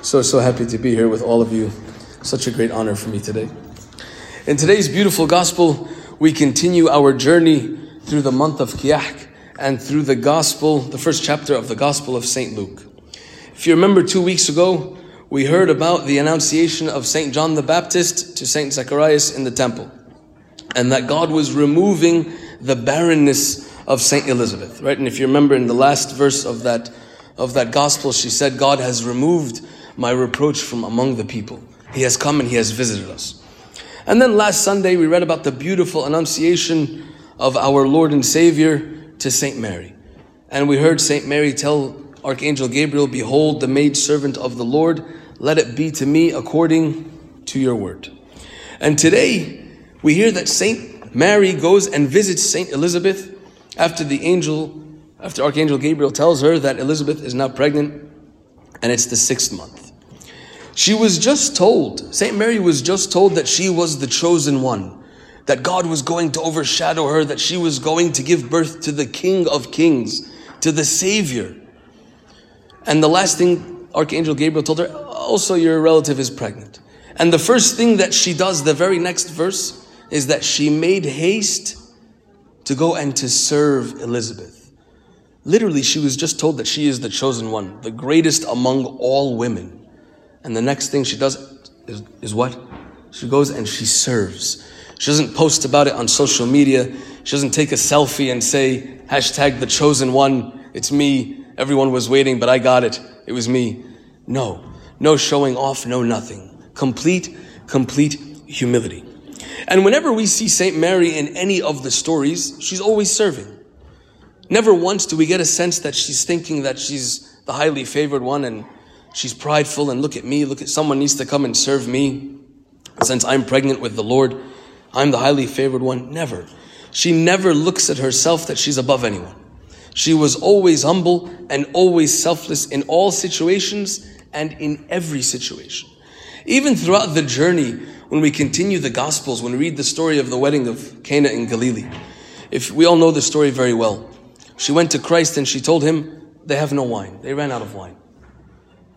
So, so happy to be here with all of you. Such a great honor for me today. In today's beautiful gospel, we continue our journey through the month of Kiahk and through the gospel, the first chapter of the gospel of St. Luke. If you remember two weeks ago, we heard about the annunciation of St. John the Baptist to St. Zacharias in the temple. And that God was removing the barrenness of St. Elizabeth, right? And if you remember in the last verse of that, of that gospel, she said, God has removed my reproach from among the people. He has come and he has visited us. And then last Sunday, we read about the beautiful annunciation of our Lord and Savior to Saint Mary. And we heard Saint Mary tell Archangel Gabriel, Behold, the maid servant of the Lord, let it be to me according to your word. And today, we hear that Saint Mary goes and visits Saint Elizabeth after the angel, after Archangel Gabriel tells her that Elizabeth is now pregnant and it's the sixth month. She was just told, St. Mary was just told that she was the chosen one, that God was going to overshadow her, that she was going to give birth to the King of Kings, to the Savior. And the last thing Archangel Gabriel told her, also your relative is pregnant. And the first thing that she does, the very next verse, is that she made haste to go and to serve Elizabeth. Literally, she was just told that she is the chosen one, the greatest among all women. And the next thing she does is, is what? She goes and she serves. She doesn't post about it on social media. She doesn't take a selfie and say, hashtag the chosen one. It's me. Everyone was waiting, but I got it. It was me. No. No showing off, no nothing. Complete, complete humility. And whenever we see St. Mary in any of the stories, she's always serving. Never once do we get a sense that she's thinking that she's the highly favored one and she's prideful and look at me, look at someone needs to come and serve me. Since I'm pregnant with the Lord, I'm the highly favored one. Never. She never looks at herself that she's above anyone. She was always humble and always selfless in all situations and in every situation. Even throughout the journey, when we continue the Gospels, when we read the story of the wedding of Cana in Galilee, if we all know the story very well, she went to Christ and she told him, they have no wine. They ran out of wine.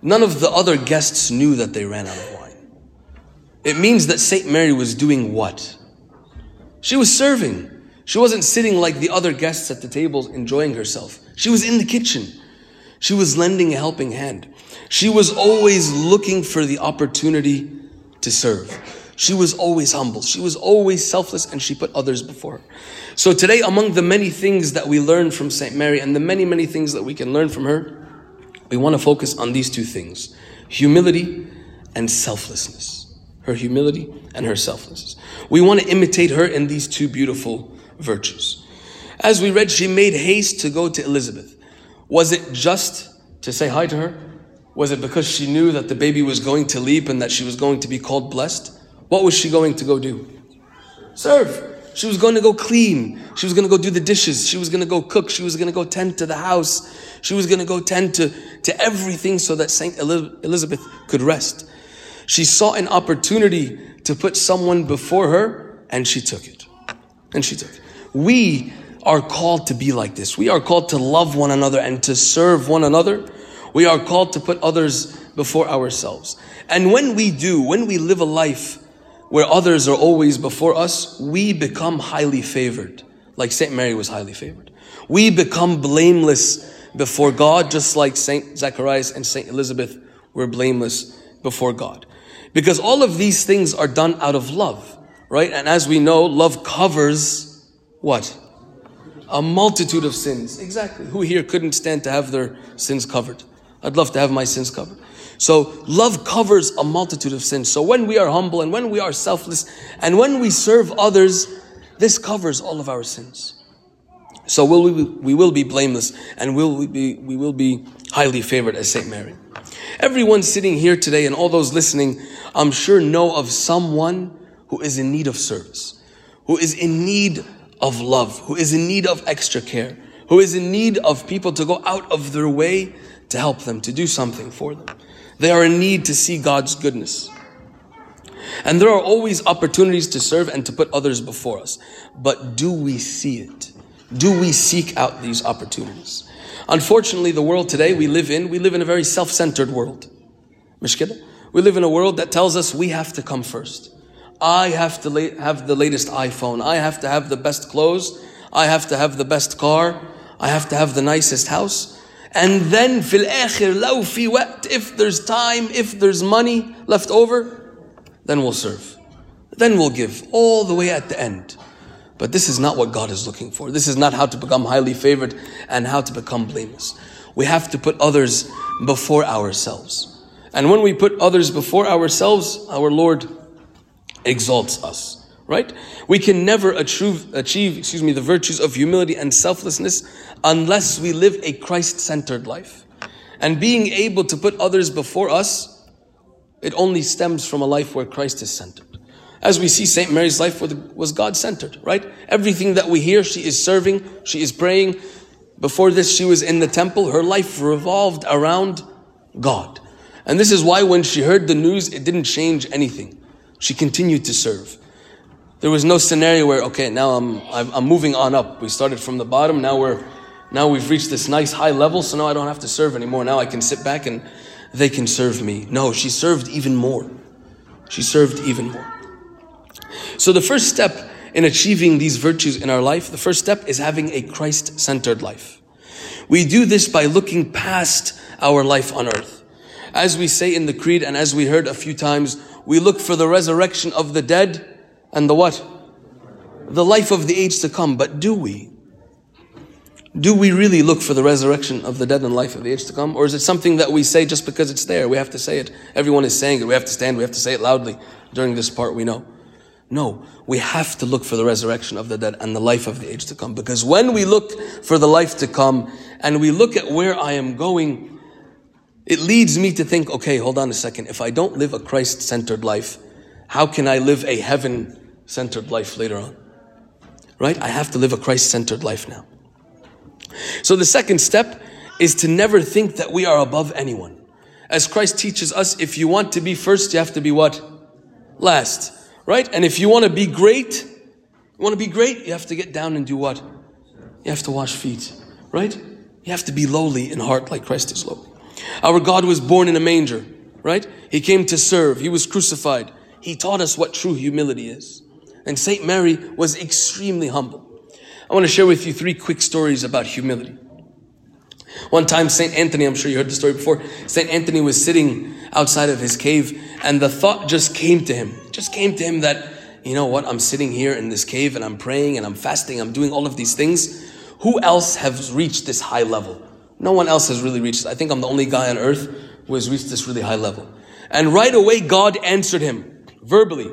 None of the other guests knew that they ran out of wine. It means that St. Mary was doing what? She was serving. She wasn't sitting like the other guests at the tables enjoying herself. She was in the kitchen. She was lending a helping hand. She was always looking for the opportunity to serve. She was always humble. She was always selfless and she put others before her. So today, among the many things that we learn from St. Mary and the many, many things that we can learn from her, we want to focus on these two things humility and selflessness. Her humility and her selflessness. We want to imitate her in these two beautiful virtues. As we read, she made haste to go to Elizabeth. Was it just to say hi to her? Was it because she knew that the baby was going to leap and that she was going to be called blessed? What was she going to go do? Serve. She was going to go clean. She was going to go do the dishes. She was going to go cook. She was going to go tend to the house. She was going to go tend to, to everything so that Saint Elizabeth could rest. She saw an opportunity to put someone before her and she took it. And she took it. We are called to be like this. We are called to love one another and to serve one another. We are called to put others before ourselves. And when we do, when we live a life where others are always before us, we become highly favored, like St. Mary was highly favored. We become blameless before God, just like St. Zacharias and St. Elizabeth were blameless before God. Because all of these things are done out of love, right? And as we know, love covers what? A multitude of sins. Exactly. Who here couldn't stand to have their sins covered? I'd love to have my sins covered. So love covers a multitude of sins. So when we are humble and when we are selfless and when we serve others, this covers all of our sins. So will we, we will be blameless and will we be, we will be highly favored as Saint Mary. Everyone sitting here today and all those listening, I'm sure know of someone who is in need of service, who is in need of love, who is in need of extra care, who is in need of people to go out of their way to help them, to do something for them. They are in need to see God's goodness. And there are always opportunities to serve and to put others before us. But do we see it? Do we seek out these opportunities? Unfortunately, the world today we live in, we live in a very self-centered world. Mishkida? We live in a world that tells us we have to come first. I have to la- have the latest iPhone. I have to have the best clothes. I have to have the best car. I have to have the nicest house. And then fil akhir law fi waqt, if there's time, if there's money left over, then we'll serve. Then we'll give all the way at the end. But this is not what God is looking for. This is not how to become highly favored and how to become blameless. We have to put others before ourselves. And when we put others before ourselves, our Lord exalts us. Right? We can never achieve, achieve, excuse me, the virtues of humility and selflessness unless we live a Christ-centered life. And being able to put others before us, it only stems from a life where Christ is centered. As we see, St. Mary's life was God centered, right? Everything that we hear, she is serving, she is praying. Before this, she was in the temple. Her life revolved around God. And this is why when she heard the news, it didn't change anything. She continued to serve. There was no scenario where, okay, now I'm, I'm moving on up. We started from the bottom. Now we're, now we've reached this nice high level. So now I don't have to serve anymore. Now I can sit back and they can serve me. No, she served even more. She served even more. So the first step in achieving these virtues in our life, the first step is having a Christ-centered life. We do this by looking past our life on earth. As we say in the creed and as we heard a few times, we look for the resurrection of the dead and the what? The life of the age to come. But do we? Do we really look for the resurrection of the dead and life of the age to come? Or is it something that we say just because it's there? We have to say it. Everyone is saying it. We have to stand. We have to say it loudly during this part we know. No, we have to look for the resurrection of the dead and the life of the age to come. Because when we look for the life to come and we look at where I am going, it leads me to think, okay, hold on a second. If I don't live a Christ centered life, how can I live a heaven centered life later on? Right? I have to live a Christ centered life now. So the second step is to never think that we are above anyone. As Christ teaches us, if you want to be first, you have to be what? Last. Right? And if you want to be great, you want to be great, you have to get down and do what? You have to wash feet. Right? You have to be lowly in heart like Christ is lowly. Our God was born in a manger. Right? He came to serve. He was crucified. He taught us what true humility is. And St. Mary was extremely humble. I want to share with you three quick stories about humility. One time, St. Anthony, I'm sure you heard the story before, St. Anthony was sitting outside of his cave and the thought just came to him, just came to him that, you know what, I'm sitting here in this cave and I'm praying and I'm fasting, I'm doing all of these things. Who else has reached this high level? No one else has really reached. I think I'm the only guy on earth who has reached this really high level. And right away, God answered him verbally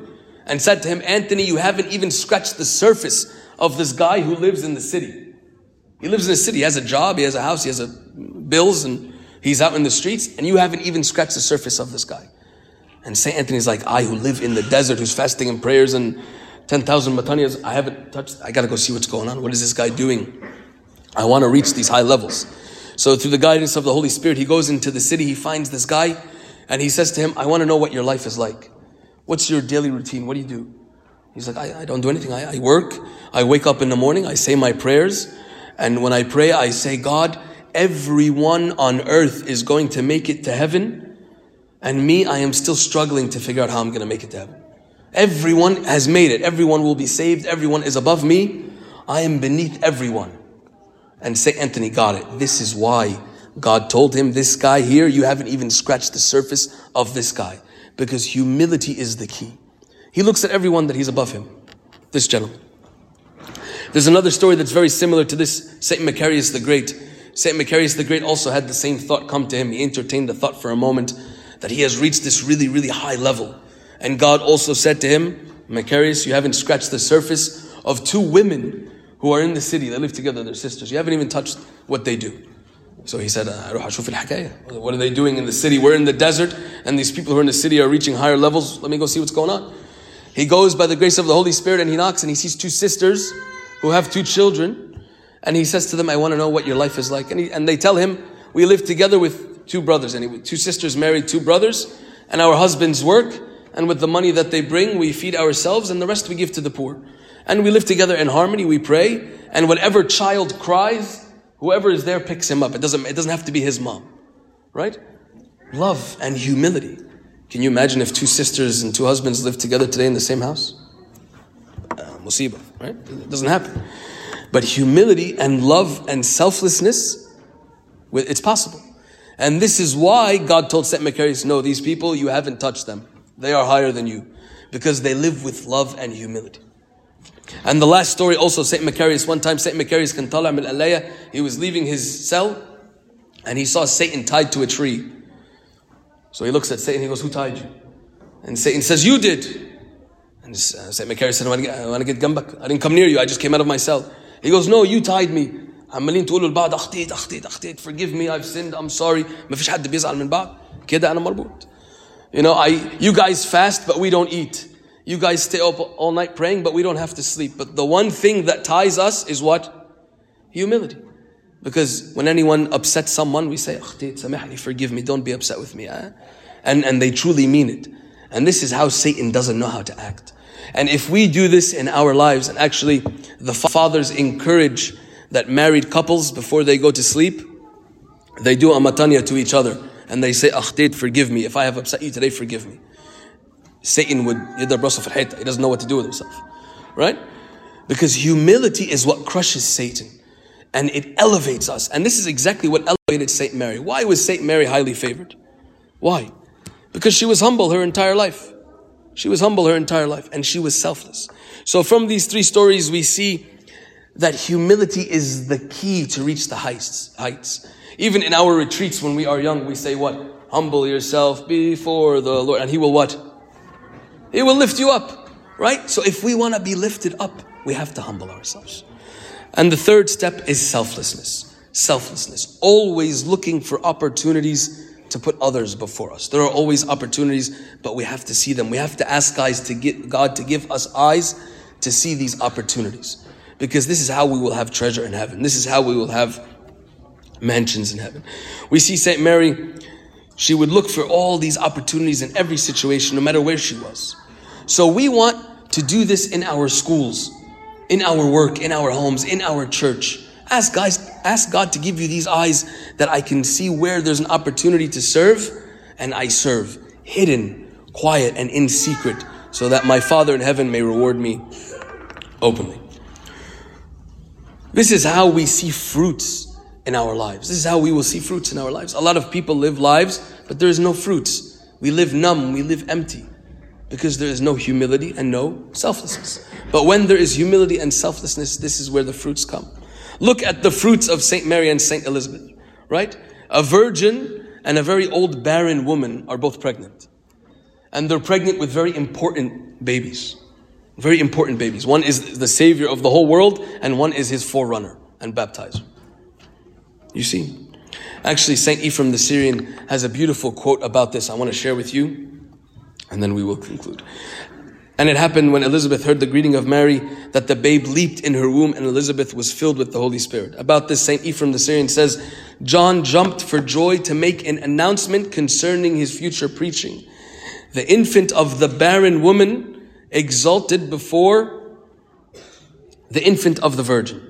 and said to him, Anthony, you haven't even scratched the surface of this guy who lives in the city. He lives in the city, he has a job, he has a house, he has a bills, and he's out in the streets, and you haven't even scratched the surface of this guy. And St. Anthony's like, I who live in the desert, who's fasting and prayers and 10,000 matanyas, I haven't touched, I gotta go see what's going on. What is this guy doing? I want to reach these high levels. So through the guidance of the Holy Spirit, he goes into the city, he finds this guy, and he says to him, I want to know what your life is like. What's your daily routine? What do you do? He's like, I, I don't do anything. I, I work. I wake up in the morning. I say my prayers. And when I pray, I say, God, everyone on earth is going to make it to heaven and me, I am still struggling to figure out how I'm going to make it to heaven. Everyone has made it. Everyone will be saved. Everyone is above me. I am beneath everyone. And St. Anthony got it. This is why God told him, this guy here, you haven't even scratched the surface of this guy. Because humility is the key. He looks at everyone that he's above him. This gentleman. There's another story that's very similar to this. St. Macarius the Great. St. Macarius the Great also had the same thought come to him. He entertained the thought for a moment that he has reached this really, really high level. And God also said to him, Macarius, you haven't scratched the surface of two women who are in the city. They live together, they're sisters. You haven't even touched what they do. So he said, uh, What are they doing in the city? We're in the desert, and these people who are in the city are reaching higher levels. Let me go see what's going on. He goes by the grace of the Holy Spirit and he knocks and he sees two sisters who have two children. And he says to them, I want to know what your life is like. And, he, and they tell him, We live together with two brothers, and he, two sisters married two brothers, and our husbands work. And with the money that they bring, we feed ourselves, and the rest we give to the poor. And we live together in harmony, we pray. And whatever child cries, whoever is there picks him up. It doesn't, it doesn't have to be his mom. Right? Love and humility. Can you imagine if two sisters and two husbands lived together today in the same house? Uh, right? It doesn't happen. But humility and love and selflessness, it's possible. And this is why God told St. Macarius, no, these people, you haven't touched them. They are higher than you. Because they live with love and humility. And the last story also, St. Macarius, one time St. Macarius can tala al he was leaving his cell and he saw Satan tied to a tree. So he looks at Satan, he goes, Who tied you? And Satan says, You did. And uh, St. Macarius said, I want to get gambak. I didn't come near you, I just came out of my cell. He goes, No, you tied me. عمالين تقولوا لبعض اخطيت اخطيت اخطيت forgive me I've sinned I'm sorry ما فيش حد بيزعل من بعض كده أنا مربوط you know I you guys fast but we don't eat you guys stay up all night praying but we don't have to sleep but the one thing that ties us is what humility because when anyone upsets someone, we say, forgive me, don't be upset with me. Eh? And, and they truly mean it. And this is how Satan doesn't know how to act. And if we do this in our lives, and actually the fathers encourage that married couples, before they go to sleep, they do a matanya to each other. And they say, Akhdid, forgive me. If I have upset you today, forgive me. Satan would, he doesn't know what to do with himself. Right? Because humility is what crushes Satan and it elevates us. And this is exactly what elevated Saint Mary. Why was Saint Mary highly favored? Why? Because she was humble her entire life. She was humble her entire life and she was selfless. So from these three stories, we see that humility is the key to reach the heights. heights. Even in our retreats when we are young, we say what? Humble yourself before the Lord. And He will what? He will lift you up. Right? So if we want to be lifted up, we have to humble ourselves. And the third step is selflessness. Selflessness. Always looking for opportunities to put others before us. There are always opportunities, but we have to see them. We have to ask guys to get God to give us eyes to see these opportunities. Because this is how we will have treasure in heaven. This is how we will have mansions in heaven. We see St. Mary, she would look for all these opportunities in every situation, no matter where she was. So we want to do this in our schools in our work, in our homes, in our church. Ask guys, ask God to give you these eyes that I can see where there's an opportunity to serve and I serve hidden, quiet and in secret so that my Father in heaven may reward me openly. This is how we see fruits in our lives. This is how we will see fruits in our lives. A lot of people live lives, but there is no fruits. We live numb, we live empty because there is no humility and no selflessness. But when there is humility and selflessness, this is where the fruits come. Look at the fruits of Saint Mary and Saint Elizabeth, right? A virgin and a very old barren woman are both pregnant. And they're pregnant with very important babies. Very important babies. One is the savior of the whole world, and one is his forerunner and baptizer. You see? Actually, Saint Ephraim the Syrian has a beautiful quote about this I want to share with you and then we will conclude. And it happened when Elizabeth heard the greeting of Mary that the babe leaped in her womb and Elizabeth was filled with the Holy Spirit. About this, St. Ephraim the Syrian says, John jumped for joy to make an announcement concerning his future preaching. The infant of the barren woman exalted before the infant of the virgin.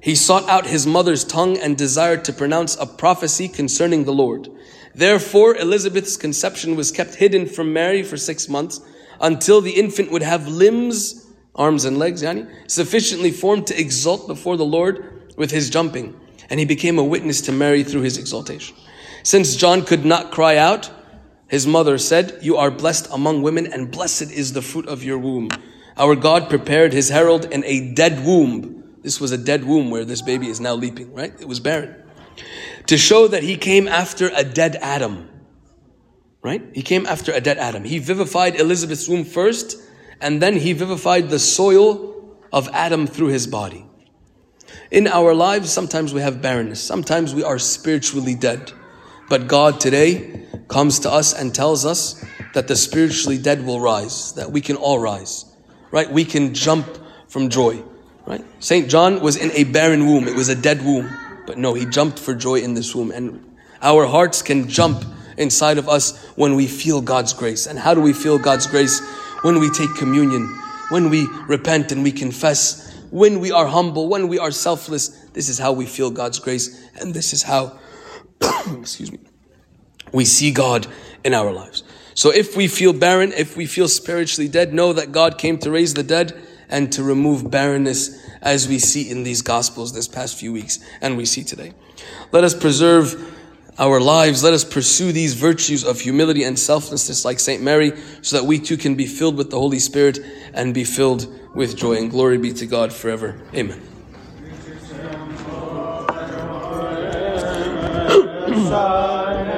He sought out his mother's tongue and desired to pronounce a prophecy concerning the Lord. Therefore, Elizabeth's conception was kept hidden from Mary for six months until the infant would have limbs, arms and legs, yani, sufficiently formed to exult before the Lord with his jumping. And he became a witness to Mary through his exaltation. Since John could not cry out, his mother said, You are blessed among women, and blessed is the fruit of your womb. Our God prepared his herald in a dead womb. This was a dead womb where this baby is now leaping, right? It was barren to show that he came after a dead Adam. Right? He came after a dead Adam. He vivified Elizabeth's womb first, and then he vivified the soil of Adam through his body. In our lives, sometimes we have barrenness. Sometimes we are spiritually dead. But God today comes to us and tells us that the spiritually dead will rise, that we can all rise, right? We can jump from joy, right? St. John was in a barren womb. It was a dead womb. But no, he jumped for joy in this womb. And our hearts can jump inside of us when we feel God's grace. And how do we feel God's grace? When we take communion, when we repent and we confess, when we are humble, when we are selfless. This is how we feel God's grace. And this is how, excuse me, we see God in our lives. So if we feel barren, if we feel spiritually dead, know that God came to raise the dead and to remove barrenness as we see in these Gospels this past few weeks and we see today. Let us preserve our lives. Let us pursue these virtues of humility and selflessness like St. Mary so that we too can be filled with the Holy Spirit and be filled with joy. And glory be to God forever. Amen.